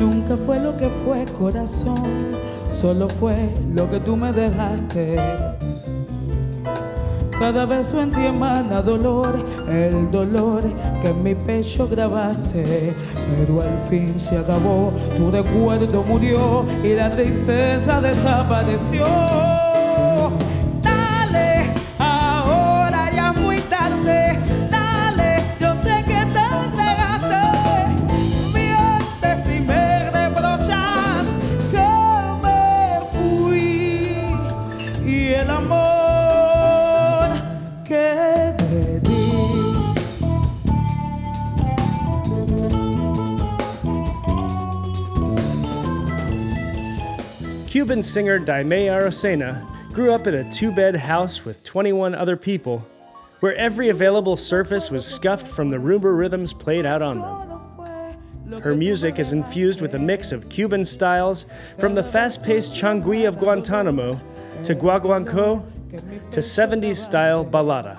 Nunca fue lo que fue corazón, solo fue lo que tú me dejaste. Cada beso en ti emana dolor, el dolor que en mi pecho grabaste. Pero al fin se acabó, tu recuerdo murió y la tristeza desapareció. Singer Dayme Arocena grew up in a two bed house with 21 other people, where every available surface was scuffed from the rumba rhythms played out on them. Her music is infused with a mix of Cuban styles, from the fast paced changüí of Guantanamo to guaguancó to 70s style balada.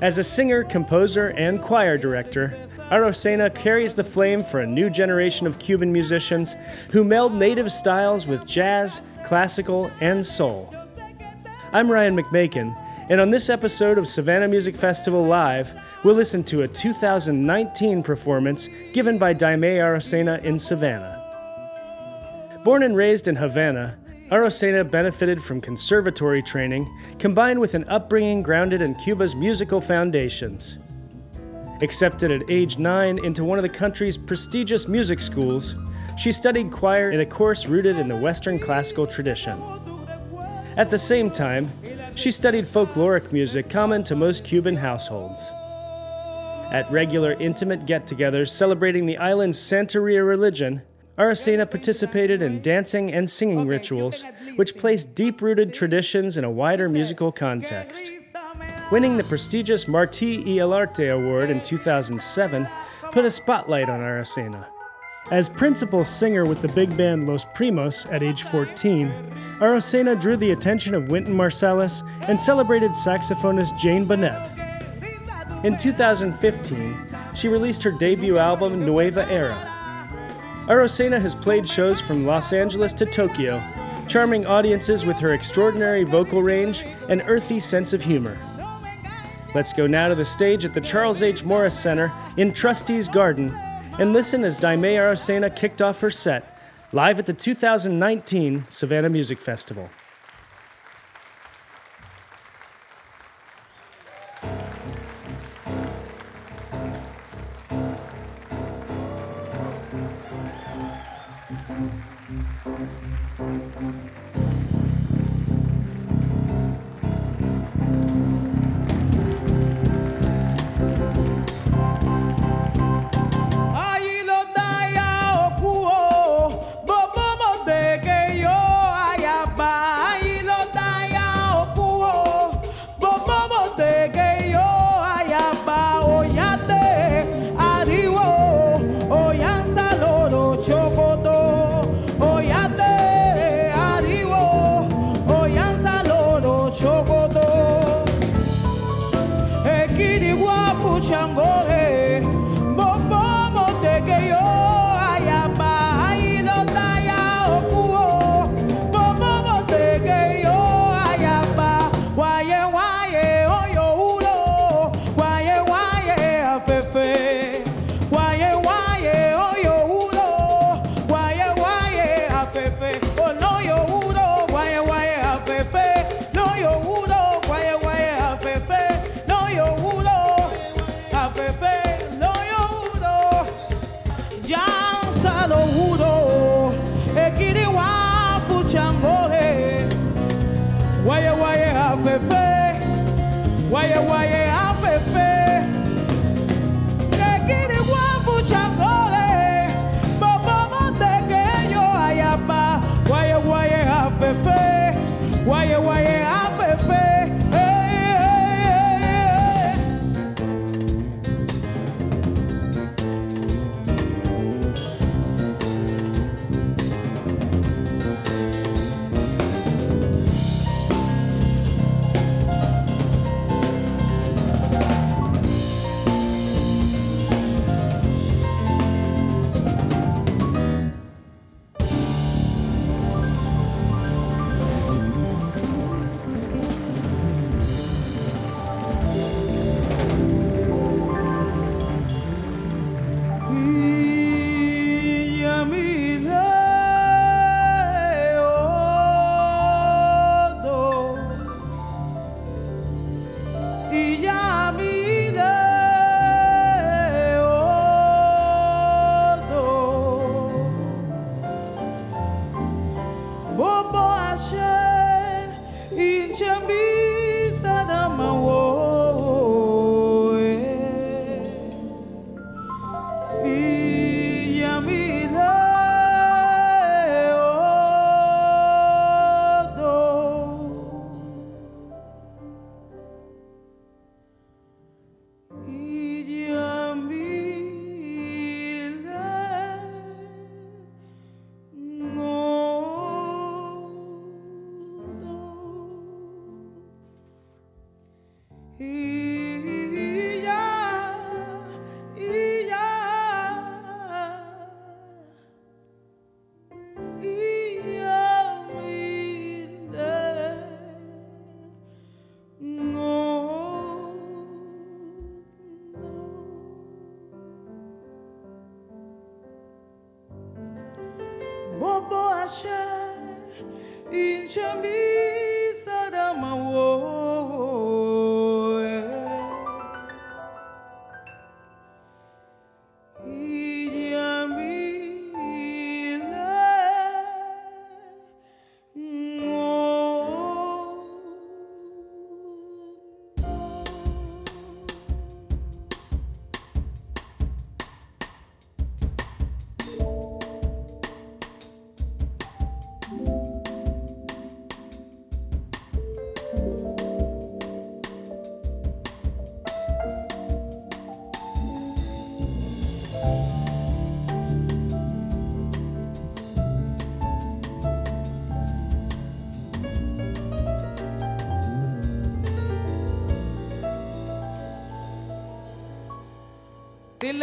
As a singer, composer, and choir director, Arocena carries the flame for a new generation of Cuban musicians who meld native styles with jazz, classical, and soul. I'm Ryan McMakin, and on this episode of Savannah Music Festival Live, we'll listen to a 2019 performance given by Dayme Arocena in Savannah. Born and raised in Havana, Arocena benefited from conservatory training combined with an upbringing grounded in Cuba's musical foundations. Accepted at age 9 into one of the country's prestigious music schools, she studied choir in a course rooted in the Western classical tradition. At the same time, she studied folkloric music common to most Cuban households. At regular intimate get togethers celebrating the island's Santeria religion, Arocena participated in dancing and singing rituals, which placed deep rooted traditions in a wider musical context. Winning the prestigious Martí y el Arte Award in 2007 put a spotlight on Arocena. As principal singer with the big band Los Primos at age 14, Arocena drew the attention of Wynton Marsalis and celebrated saxophonist Jane Bunnett. In 2015, she released her debut album Nueva Era. Arocena has played shows from Los Angeles to Tokyo, charming audiences with her extraordinary vocal range and earthy sense of humor. Let's go now to the stage at the Charles H. Morris Center in Trustees Garden and listen as Dayme Arocena kicked off her set live at the 2019 Savannah Music Festival.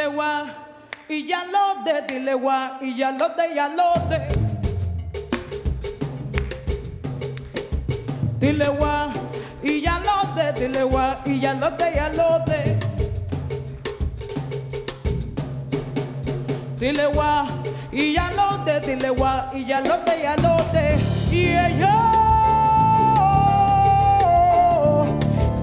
Dile gua, y ya lo de, dile gua, y ya lo de, ya lo de. Dile gua, y ya lo de, dile gua, y ya lo de, ya lo de. Dile gua, y ya lo de, dile gua, y ya lo de, ya lo de. Y ella.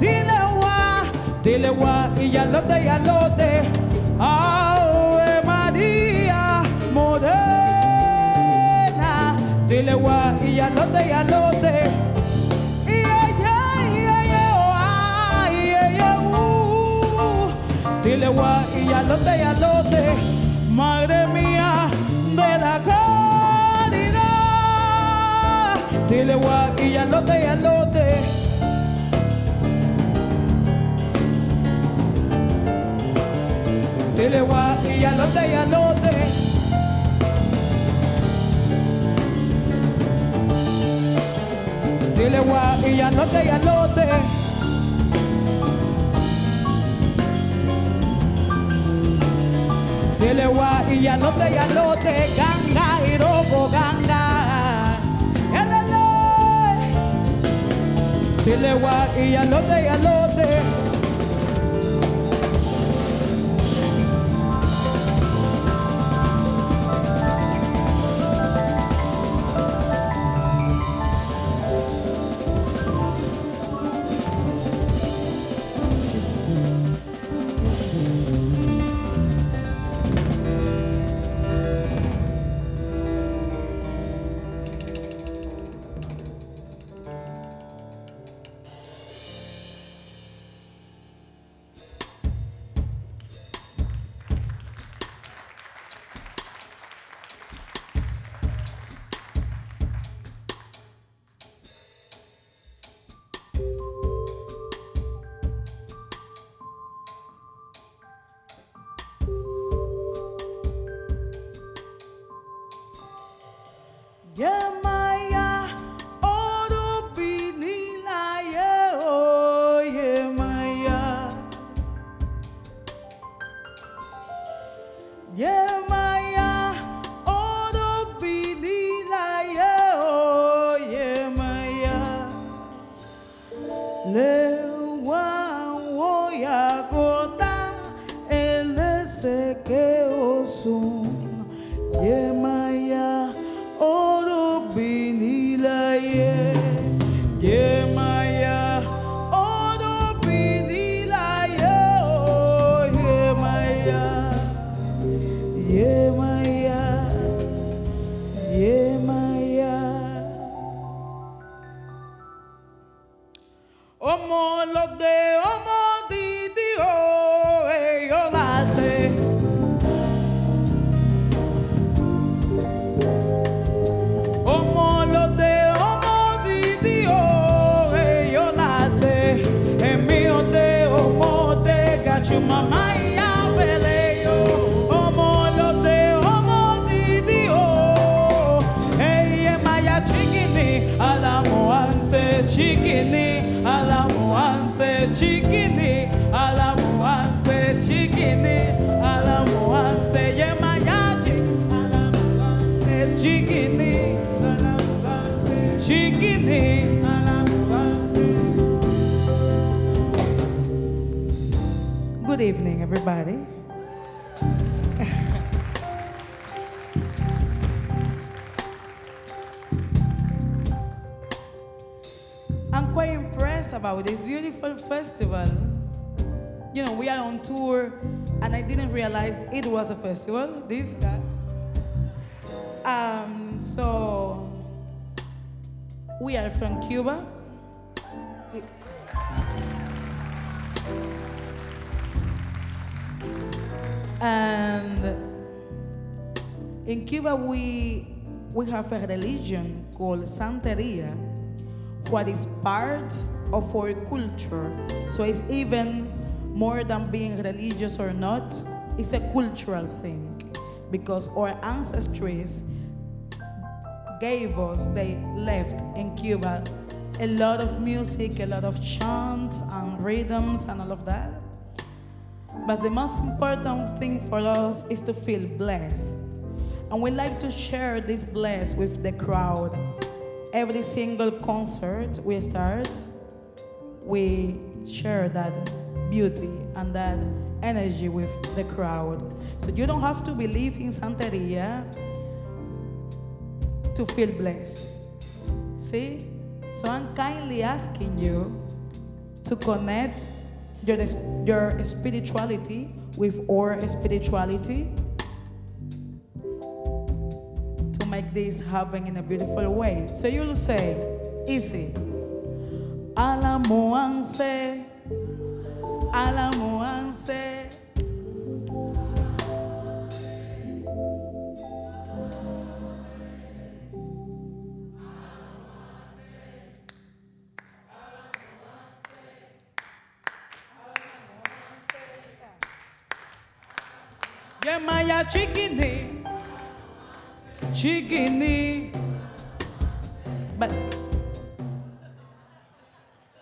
Dile gua, dile gua, y ya lo de, ya lo de. Ave María Morena, dile gua y ya lo de, ya lo. Dile gua y ya lo de, ya lo de. Madre mía de la caridad. Dile gua y ya de, ya. Dile gua y ya lo te, ya lo te. Dile y ya no te, ya lo te. Y ya no te, ya te. Ganga y roco, ganga. Dile gua y ya no te, ya te. about this beautiful festival. You know, we are on tour, and I didn't realize it was a festival. This guy. Um, so we are from Cuba. And in Cuba, we we have a religion called Santeria, what is part of our culture. So it's even more than being religious or not, it's a cultural thing because our ancestors gave us, they left in Cuba a lot of music, a lot of chants and rhythms and all of that. But the most important thing for us is to feel blessed. And we like to share this bless with the crowd. Every single concert we start, we share that beauty and that energy with the crowd. So you don't have to believe in Santeria to feel blessed. See? So I'm kindly asking you to connect your, your spirituality with our spirituality to make this happen in a beautiful way. So you'll say, easy. Alamoanse, Alamoanse. Chikini. But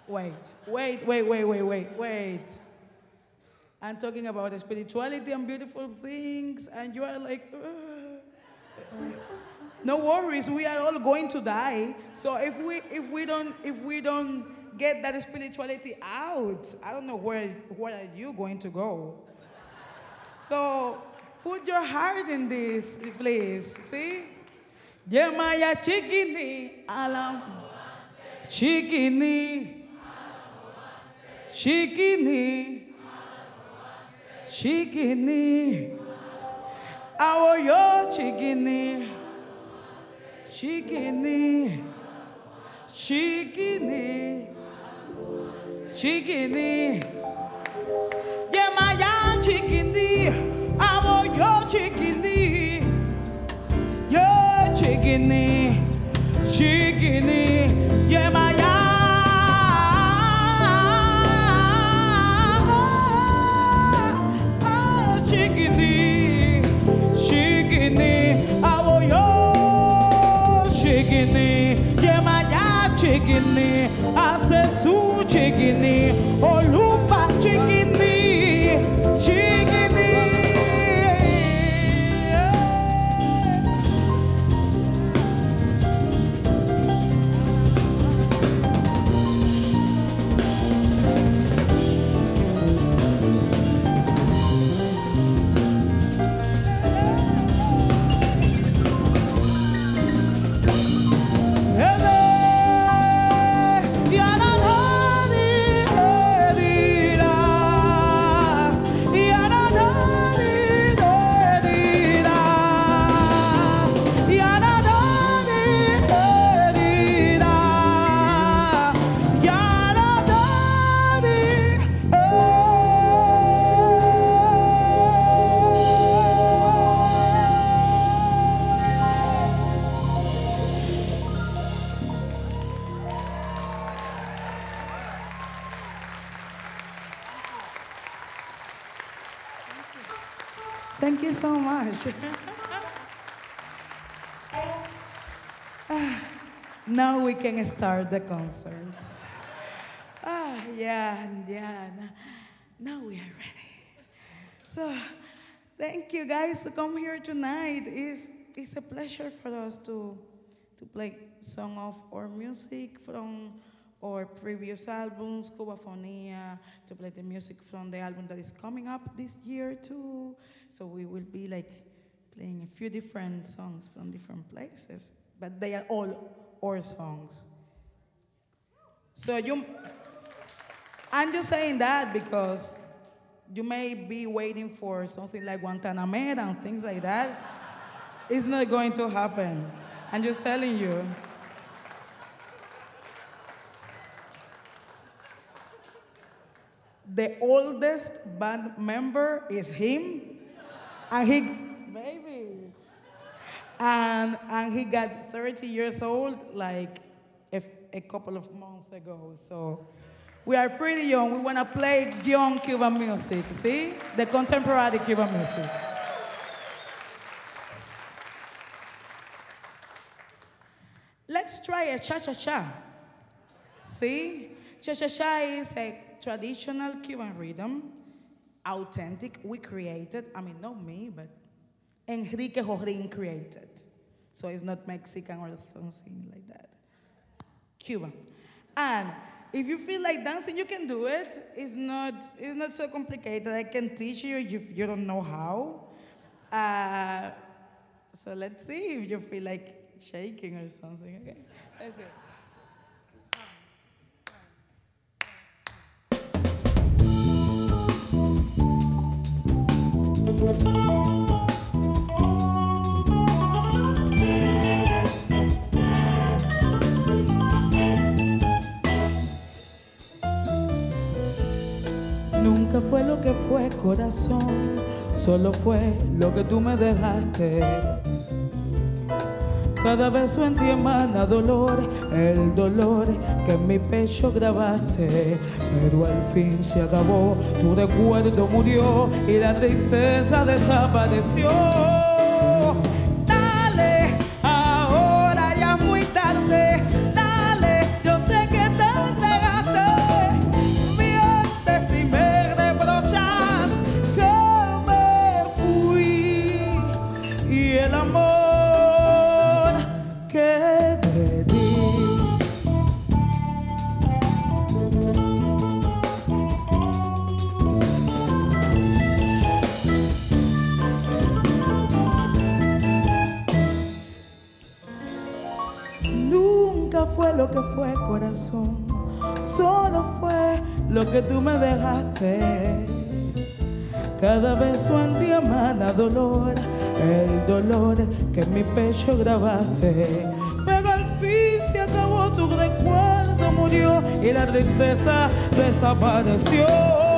Wait, wait, wait, wait, wait, wait, wait. I'm talking about spirituality and beautiful things, and you are like, Ugh. no worries, we are all going to die. So if we if we don't if we don't get that spirituality out, I don't know where where are you going to go. So put your heart in this, please. See? Jeremiah chikini alam chikini Chikini. Chikini. Our yo chikini. Chikini. Chikini. Chikini. Yeah, chikini. Our yo chikini. Start the concert. Ah, yeah, yeah. Now we are ready. So, thank you guys to come here tonight. It's, it's a pleasure for us to, to play some of our music from our previous albums, Cubafonia, to play the music from the album that is coming up this year too. So we will be like playing a few different songs from different places, but they are all our songs. So you, I'm just saying that because you may be waiting for something like Guantanamera and things like that. it's not going to happen. I'm just telling you. the oldest band member is him. And he, baby. And, and he got 30 years old like a, couple of months ago. So we are pretty young. We want to play young Cuban music, see? The contemporary Cuban music. Let's try a cha cha cha. See? Cha cha cha is a traditional Cuban rhythm, authentic, we created. I mean, not me, but Enrique Jorrin created. So it's not Mexican or something like that. Cuban. And if you feel like dancing, you can do it. It's not, it's not so complicated. I can teach you if you don't know how. Uh, so let's see if you feel like shaking or something. Okay, let's see. Nunca que fue corazón, solo fue lo que tú me dejaste. Cada beso en ti emana dolor, el dolor que en mi pecho grabaste. Pero al fin se acabó, tu recuerdo murió y la tristeza desapareció. Solo fue lo que tú me dejaste. Cada beso en ti dolor, el dolor que en mi pecho grabaste. Pero al fin se acabó tu recuerdo, murió y la tristeza desapareció.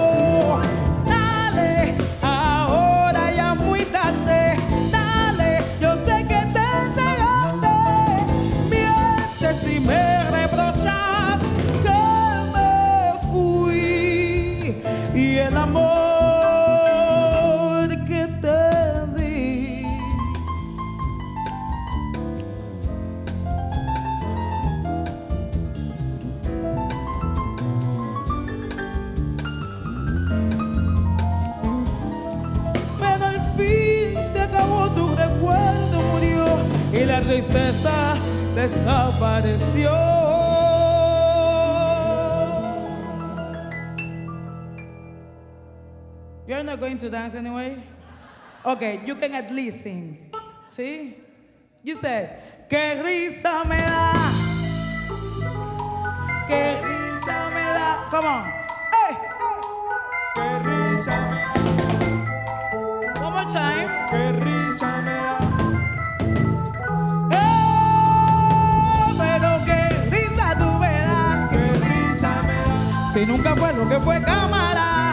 Tristeza desapareció. You're not going to dance anyway? Okay, you can at least sing. See? You said, qué risa me da. Qué risa me da. Come on. Hey. Qué risa me da. One more time. Si nunca fue lo que fue cámara.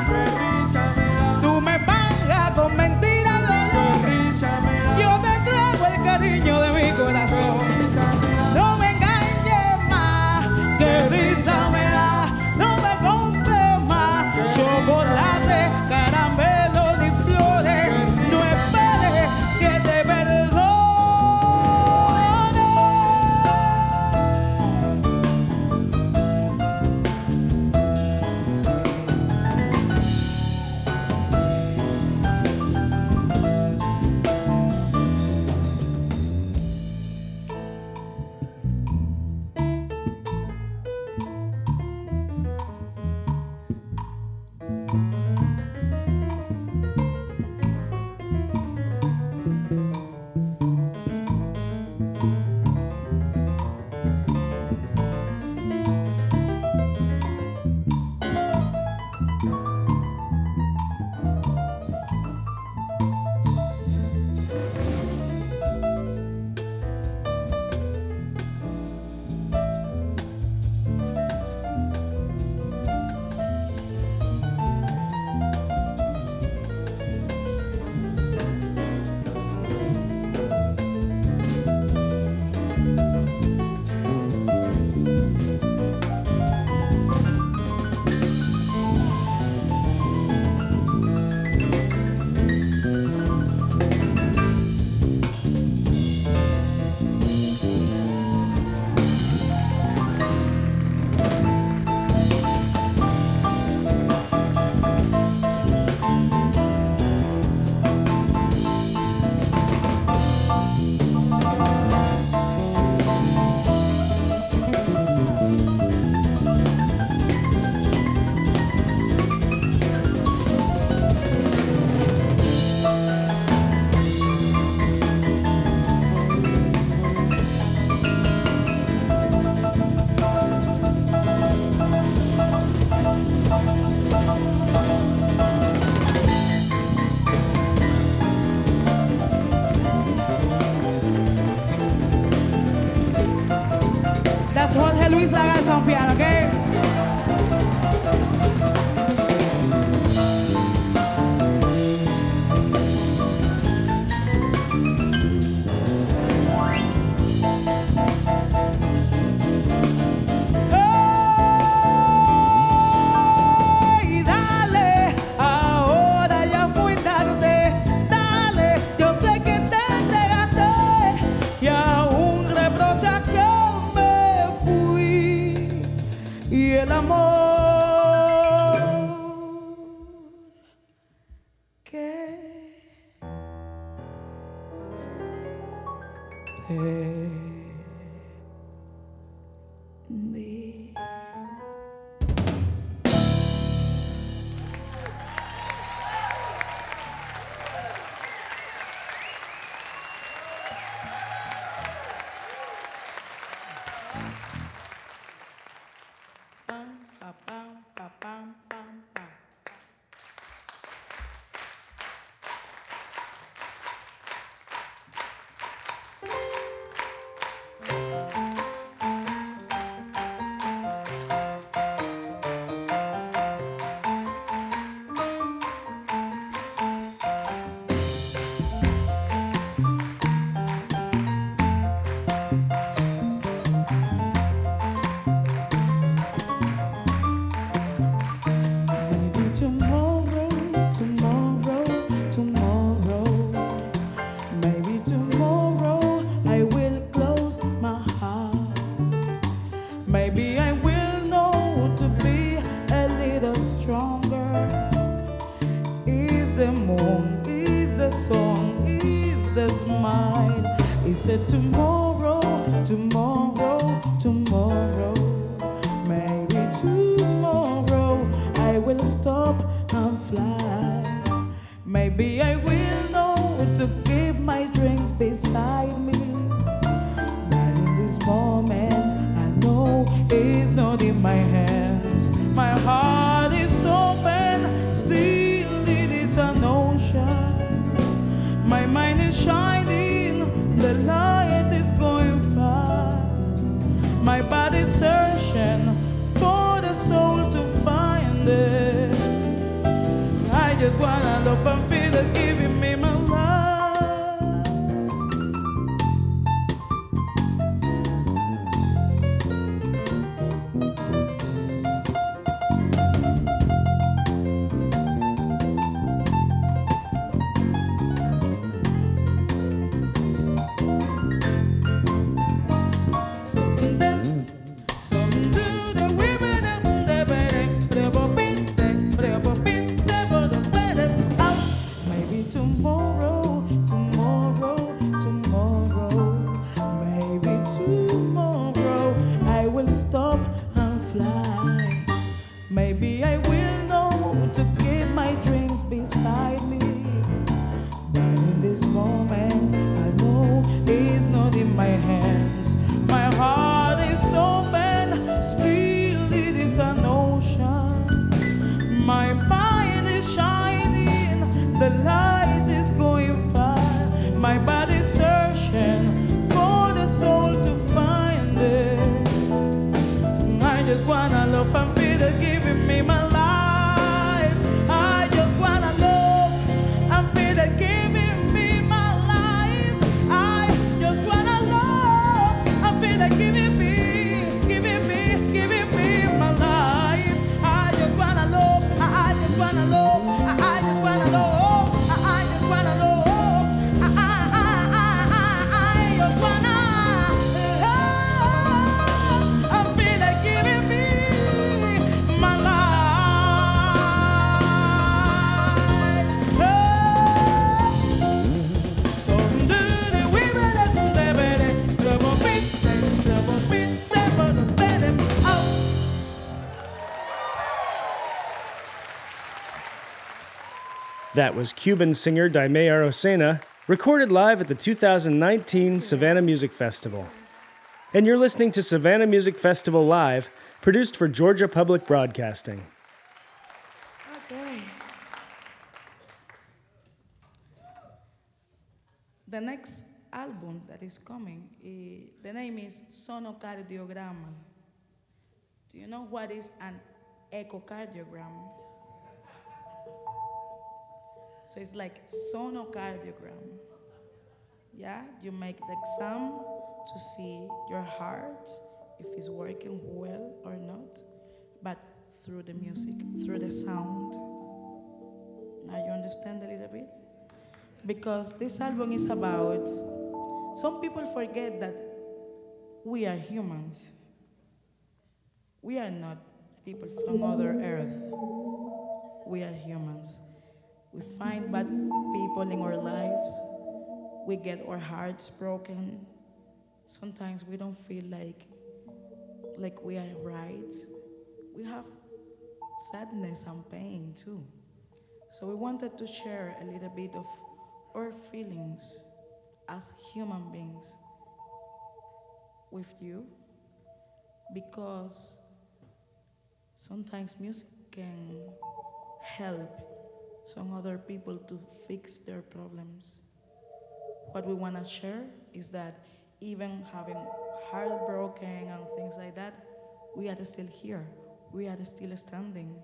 Hey, me. of a That was Cuban singer Dayme Arocena, recorded live at the 2019 Savannah Music Festival. And you're listening to Savannah Music Festival Live, produced for Georgia Public Broadcasting. Okay. The next album that is coming, uh, the name is Sonocardiograma. Do you know what is an echocardiogram? So it's like sonocardiogram. Yeah, you make the exam to see your heart if it's working well or not, but through the music, through the sound. Now you understand a little bit? Because this album is about some people forget that we are humans. We are not people from other earth. We are humans. We find bad people in our lives. We get our hearts broken. Sometimes we don't feel like like we are right. We have sadness and pain too. So we wanted to share a little bit of our feelings as human beings with you because sometimes music can help some other people to fix their problems. What we want to share is that even having heartbroken and things like that, we are still here. We are still standing.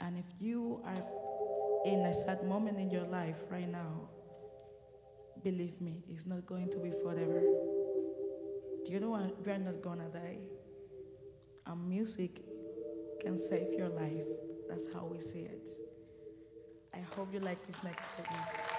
And if you are in a sad moment in your life right now, believe me, it's not going to be forever. You know you are not gonna die? And music can save your life. That's how we see it. I hope you like this next segment.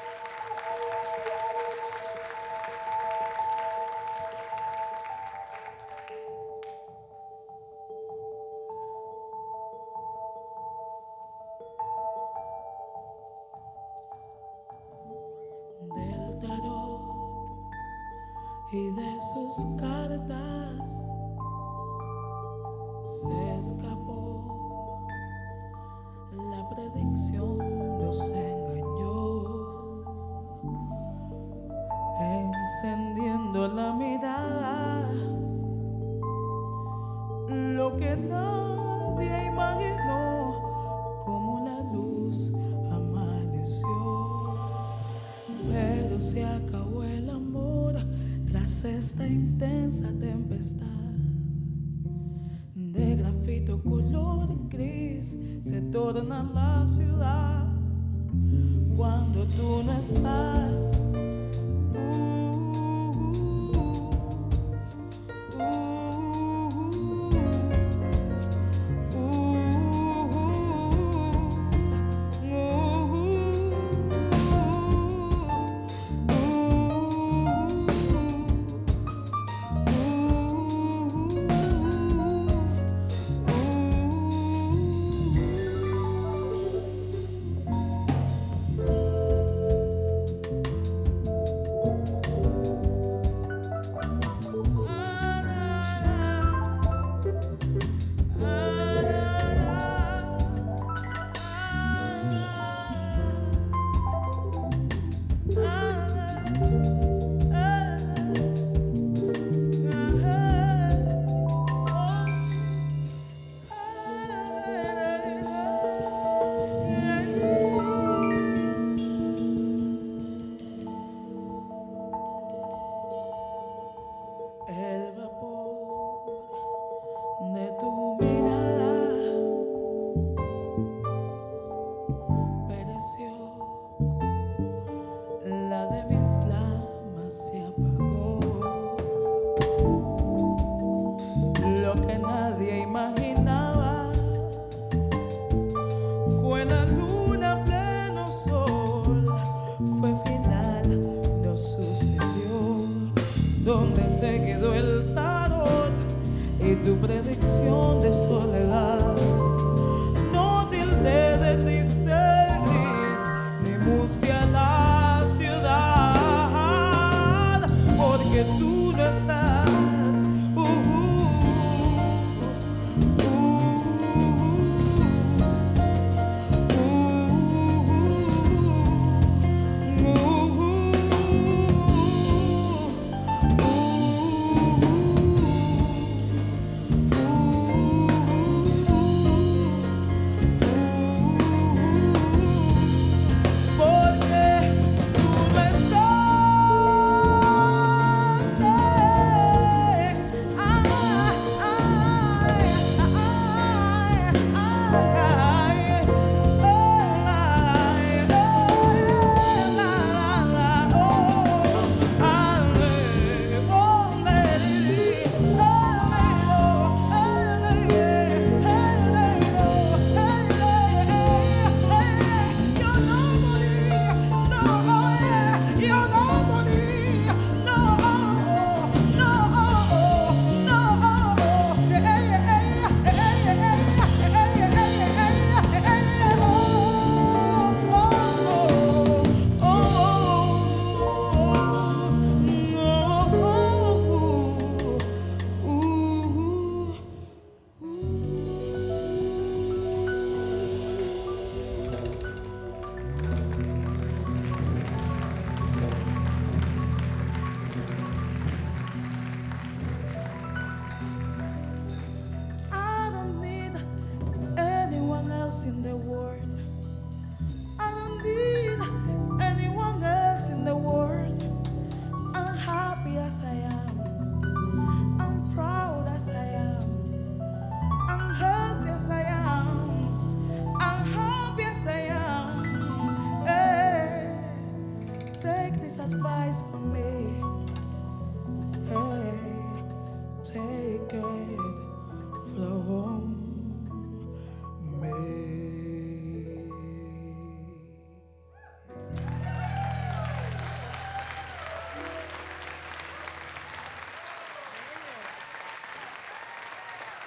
Tú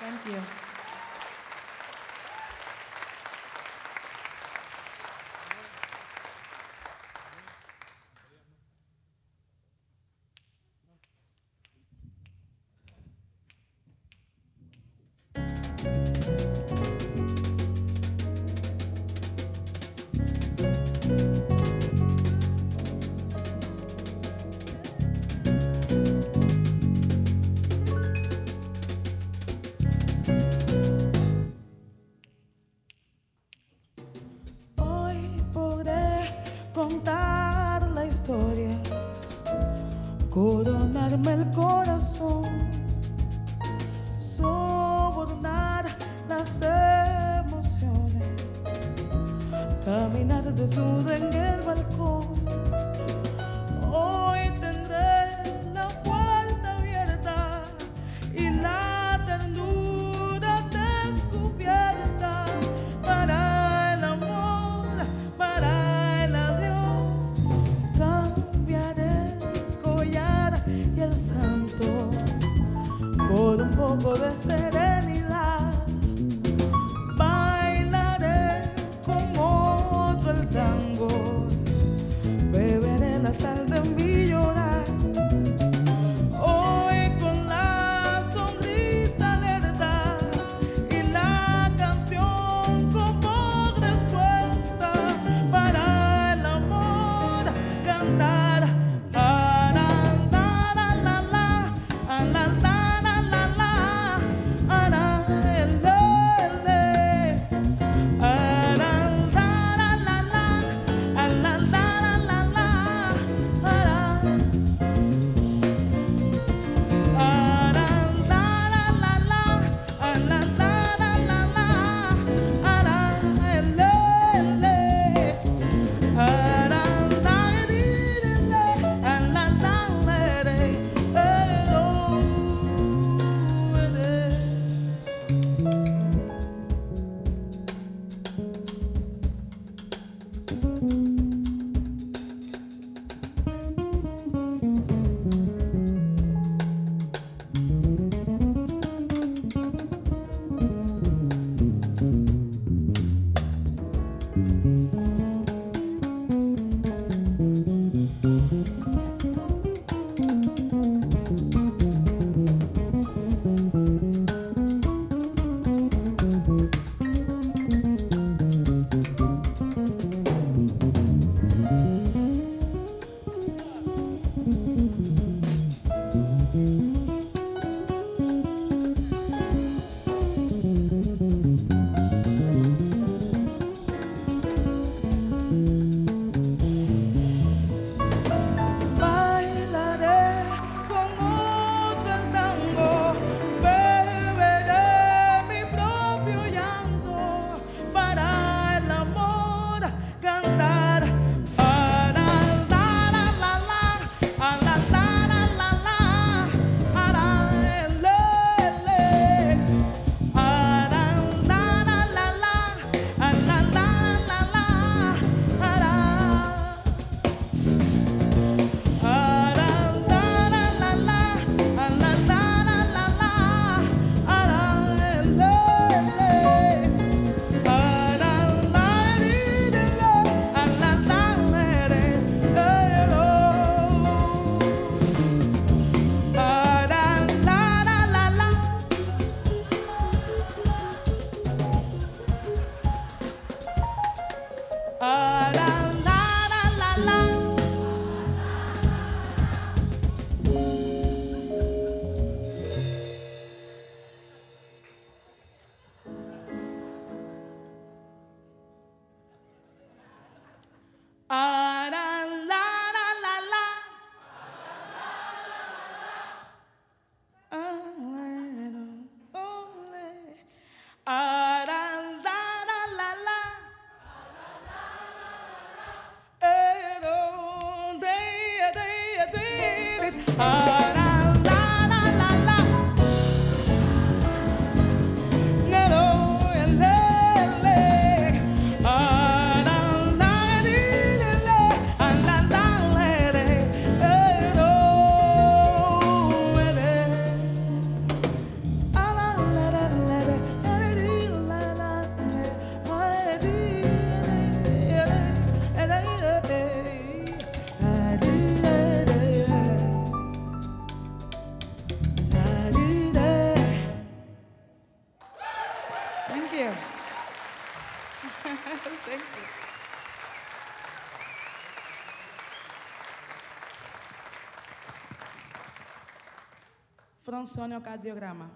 ah, Fransonio another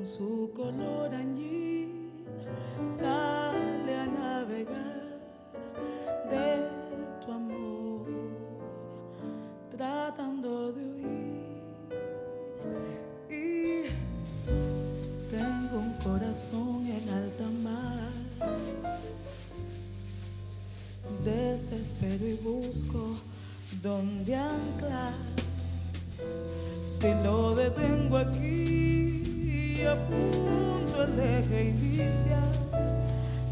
con su color añil sale a navegar de tu amor, tratando de huir. Y tengo un corazón en alta mar, desespero y busco donde anclar. Si lo detengo aquí apunto el eje inicial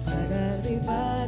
para arribar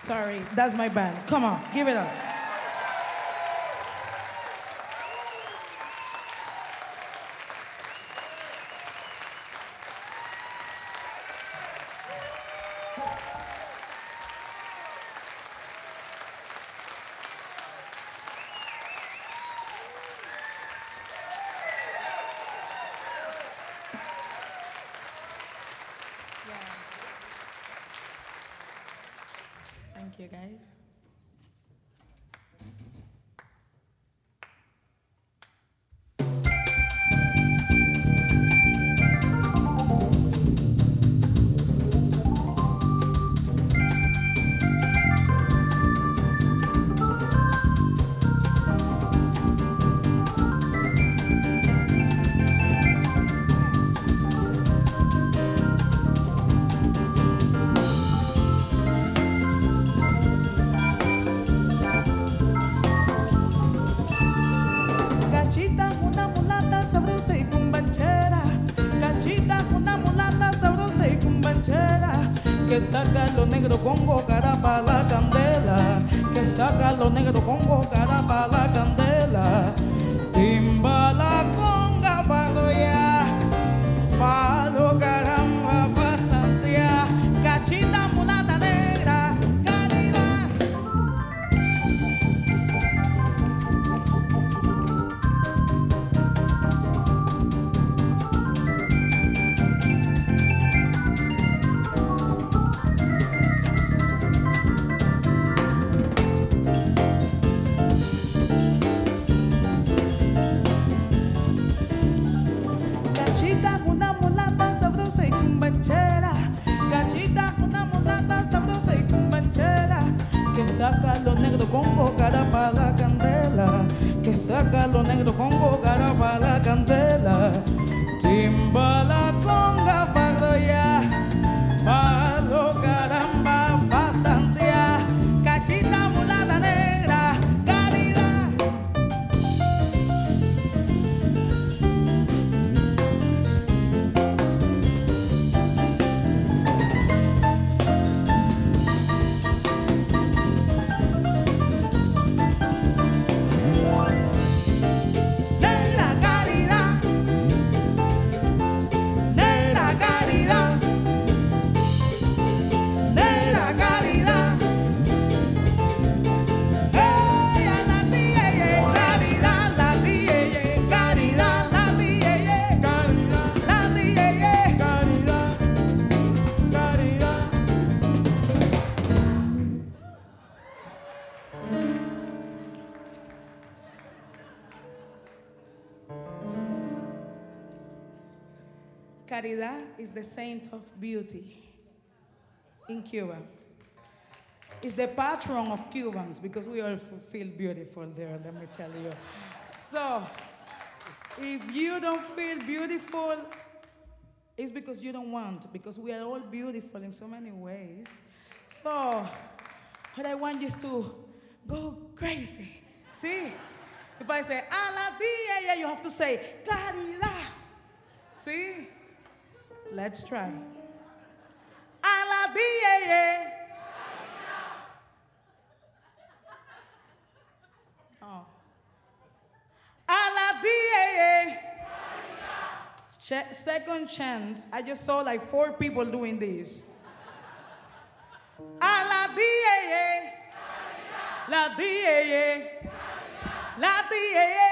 Sorry, that's my band. Come on, give it up. Que saca lo negro con cara para la candela. Que saca lo negro con cara para la candela. Saca lo negro con cara para la candela. Timbala Caridad is the saint of beauty in Cuba. It's the patron of Cubans because we all feel beautiful there, let me tell you. So, if you don't feel beautiful, it's because you don't want, because we are all beautiful in so many ways. So, what I want is to go crazy. See? If I say, a la dia, you have to say, caridad. See? Let's try. A la dia. Oh. A la dia. Ch- second chance. I just saw like four people doing this. A la dia. La dia. La dia.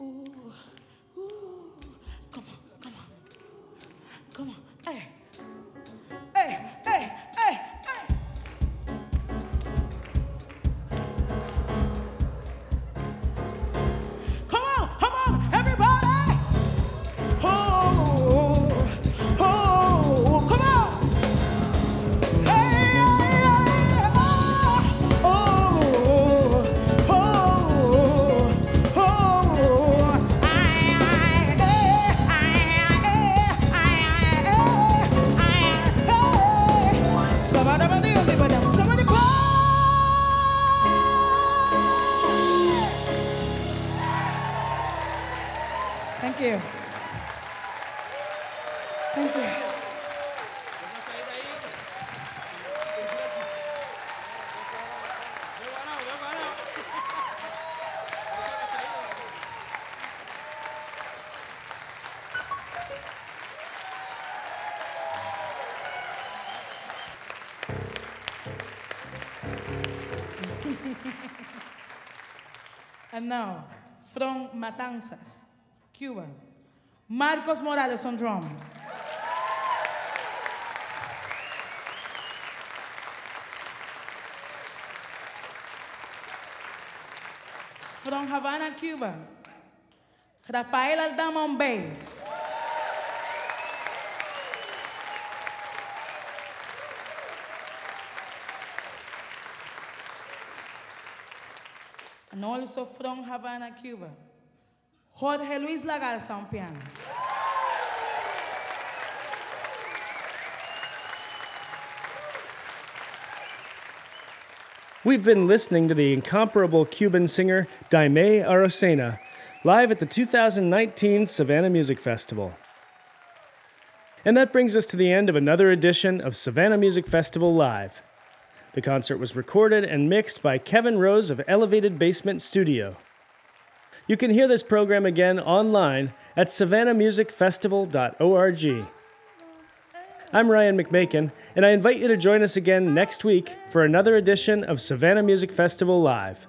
Ooh, ooh, come on, come on, come on, hey. Now, from Matanzas, Cuba. Marcos Morales on drums. from Havana, Cuba. Rafael Aldama on bass. And also from Havana, Cuba. Jorge Luis Lagarza on piano. We've been listening to the incomparable Cuban singer Dayme Arocena live at the 2019 Savannah Music Festival. And that brings us to the end of another edition of Savannah Music Festival Live. The concert was recorded and mixed by Kevin Rose of Elevated Basement Studio. You can hear this program again online at savannahmusicfestival.org. I'm Ryan McMaken, and I invite you to join us again next week for another edition of Savannah Music Festival Live.